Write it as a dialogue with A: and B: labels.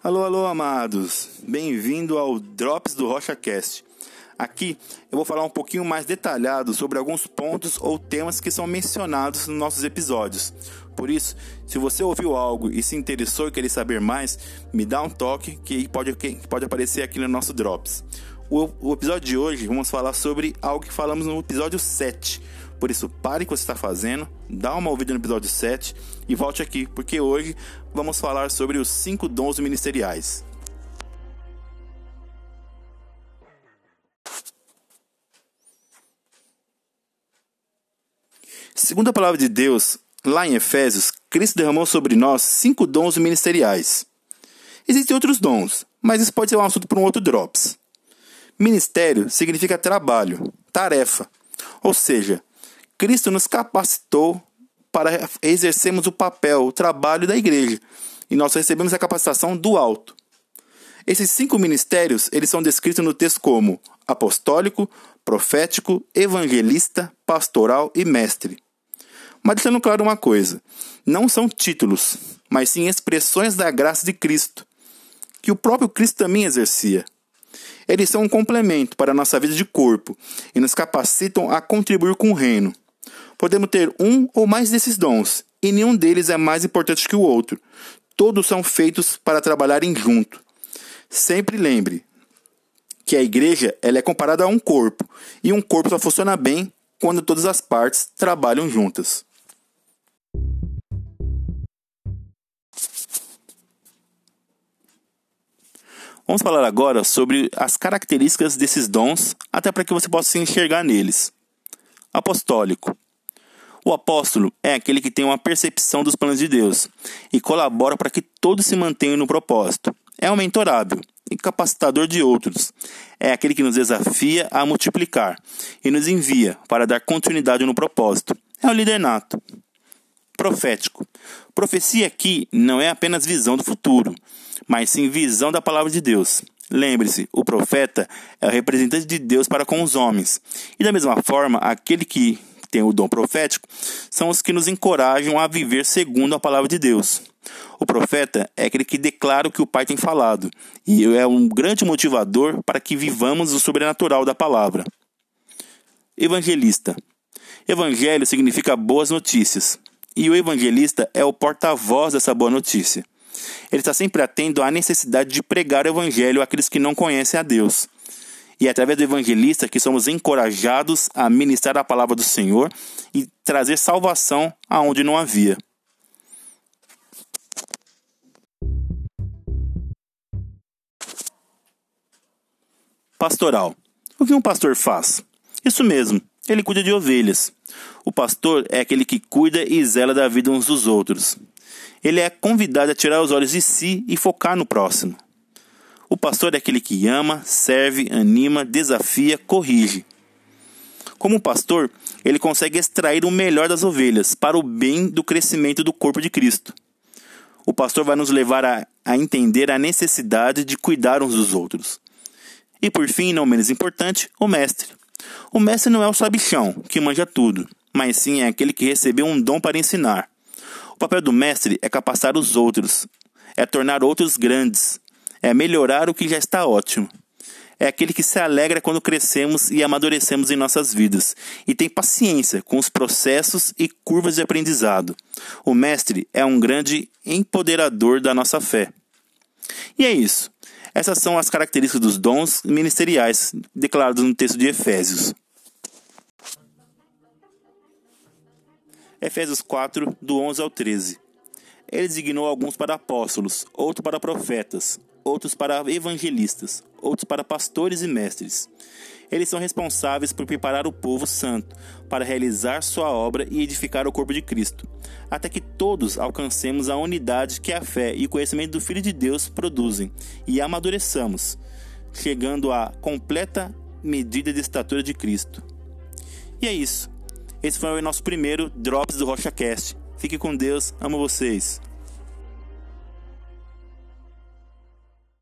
A: Alô, alô, amados! Bem-vindo ao Drops do RochaCast. Aqui eu vou falar um pouquinho mais detalhado sobre alguns pontos ou temas que são mencionados nos nossos episódios. Por isso, se você ouviu algo e se interessou e querer saber mais, me dá um toque que pode, que pode aparecer aqui no nosso Drops. O, o episódio de hoje vamos falar sobre algo que falamos no episódio 7 por isso, pare o que você está fazendo, dá uma ouvida no episódio 7 e volte aqui, porque hoje vamos falar sobre os cinco dons ministeriais. Segundo a palavra de Deus, lá em Efésios, Cristo derramou sobre nós cinco dons ministeriais. Existem outros dons, mas isso pode ser um assunto para um outro Drops. Ministério significa trabalho, tarefa, ou seja, Cristo nos capacitou para exercermos o papel, o trabalho da igreja, e nós recebemos a capacitação do alto. Esses cinco ministérios, eles são descritos no texto como apostólico, profético, evangelista, pastoral e mestre. Mas deixando claro uma coisa, não são títulos, mas sim expressões da graça de Cristo, que o próprio Cristo também exercia. Eles são um complemento para a nossa vida de corpo e nos capacitam a contribuir com o reino. Podemos ter um ou mais desses dons, e nenhum deles é mais importante que o outro. Todos são feitos para trabalharem junto. Sempre lembre que a igreja ela é comparada a um corpo, e um corpo só funciona bem quando todas as partes trabalham juntas. Vamos falar agora sobre as características desses dons, até para que você possa se enxergar neles. Apostólico. O apóstolo é aquele que tem uma percepção dos planos de Deus e colabora para que todos se mantenham no propósito. É um mentorável e capacitador de outros. É aquele que nos desafia a multiplicar e nos envia para dar continuidade no propósito. É o líder nato. Profético. Profecia aqui não é apenas visão do futuro, mas sim visão da palavra de Deus. Lembre-se, o profeta é o representante de Deus para com os homens. E da mesma forma, aquele que têm o dom profético são os que nos encorajam a viver segundo a palavra de Deus. O profeta é aquele que declara o que o Pai tem falado e é um grande motivador para que vivamos o sobrenatural da palavra. Evangelista. Evangelho significa boas notícias e o evangelista é o porta-voz dessa boa notícia. Ele está sempre atento à necessidade de pregar o evangelho àqueles que não conhecem a Deus e é através do evangelista que somos encorajados a ministrar a palavra do Senhor e trazer salvação aonde não havia. Pastoral. O que um pastor faz? Isso mesmo, ele cuida de ovelhas. O pastor é aquele que cuida e zela da vida uns dos outros. Ele é convidado a tirar os olhos de si e focar no próximo. O pastor é aquele que ama, serve, anima, desafia, corrige. Como pastor, ele consegue extrair o melhor das ovelhas para o bem do crescimento do corpo de Cristo. O pastor vai nos levar a, a entender a necessidade de cuidar uns dos outros. E por fim, não menos importante, o mestre. O mestre não é o sabichão, que manja tudo, mas sim é aquele que recebeu um dom para ensinar. O papel do mestre é capacitar os outros, é tornar outros grandes, é melhorar o que já está ótimo. É aquele que se alegra quando crescemos e amadurecemos em nossas vidas, e tem paciência com os processos e curvas de aprendizado. O Mestre é um grande empoderador da nossa fé. E é isso. Essas são as características dos dons ministeriais declarados no texto de Efésios. Efésios 4, do 11 ao 13. Ele designou alguns para apóstolos, outros para profetas, outros para evangelistas, outros para pastores e mestres. Eles são responsáveis por preparar o povo santo para realizar sua obra e edificar o corpo de Cristo, até que todos alcancemos a unidade que a fé e o conhecimento do Filho de Deus produzem e amadureçamos, chegando à completa medida de estatura de Cristo. E é isso. Esse foi o nosso primeiro Drops do RochaCast. Fique com Deus, amo vocês.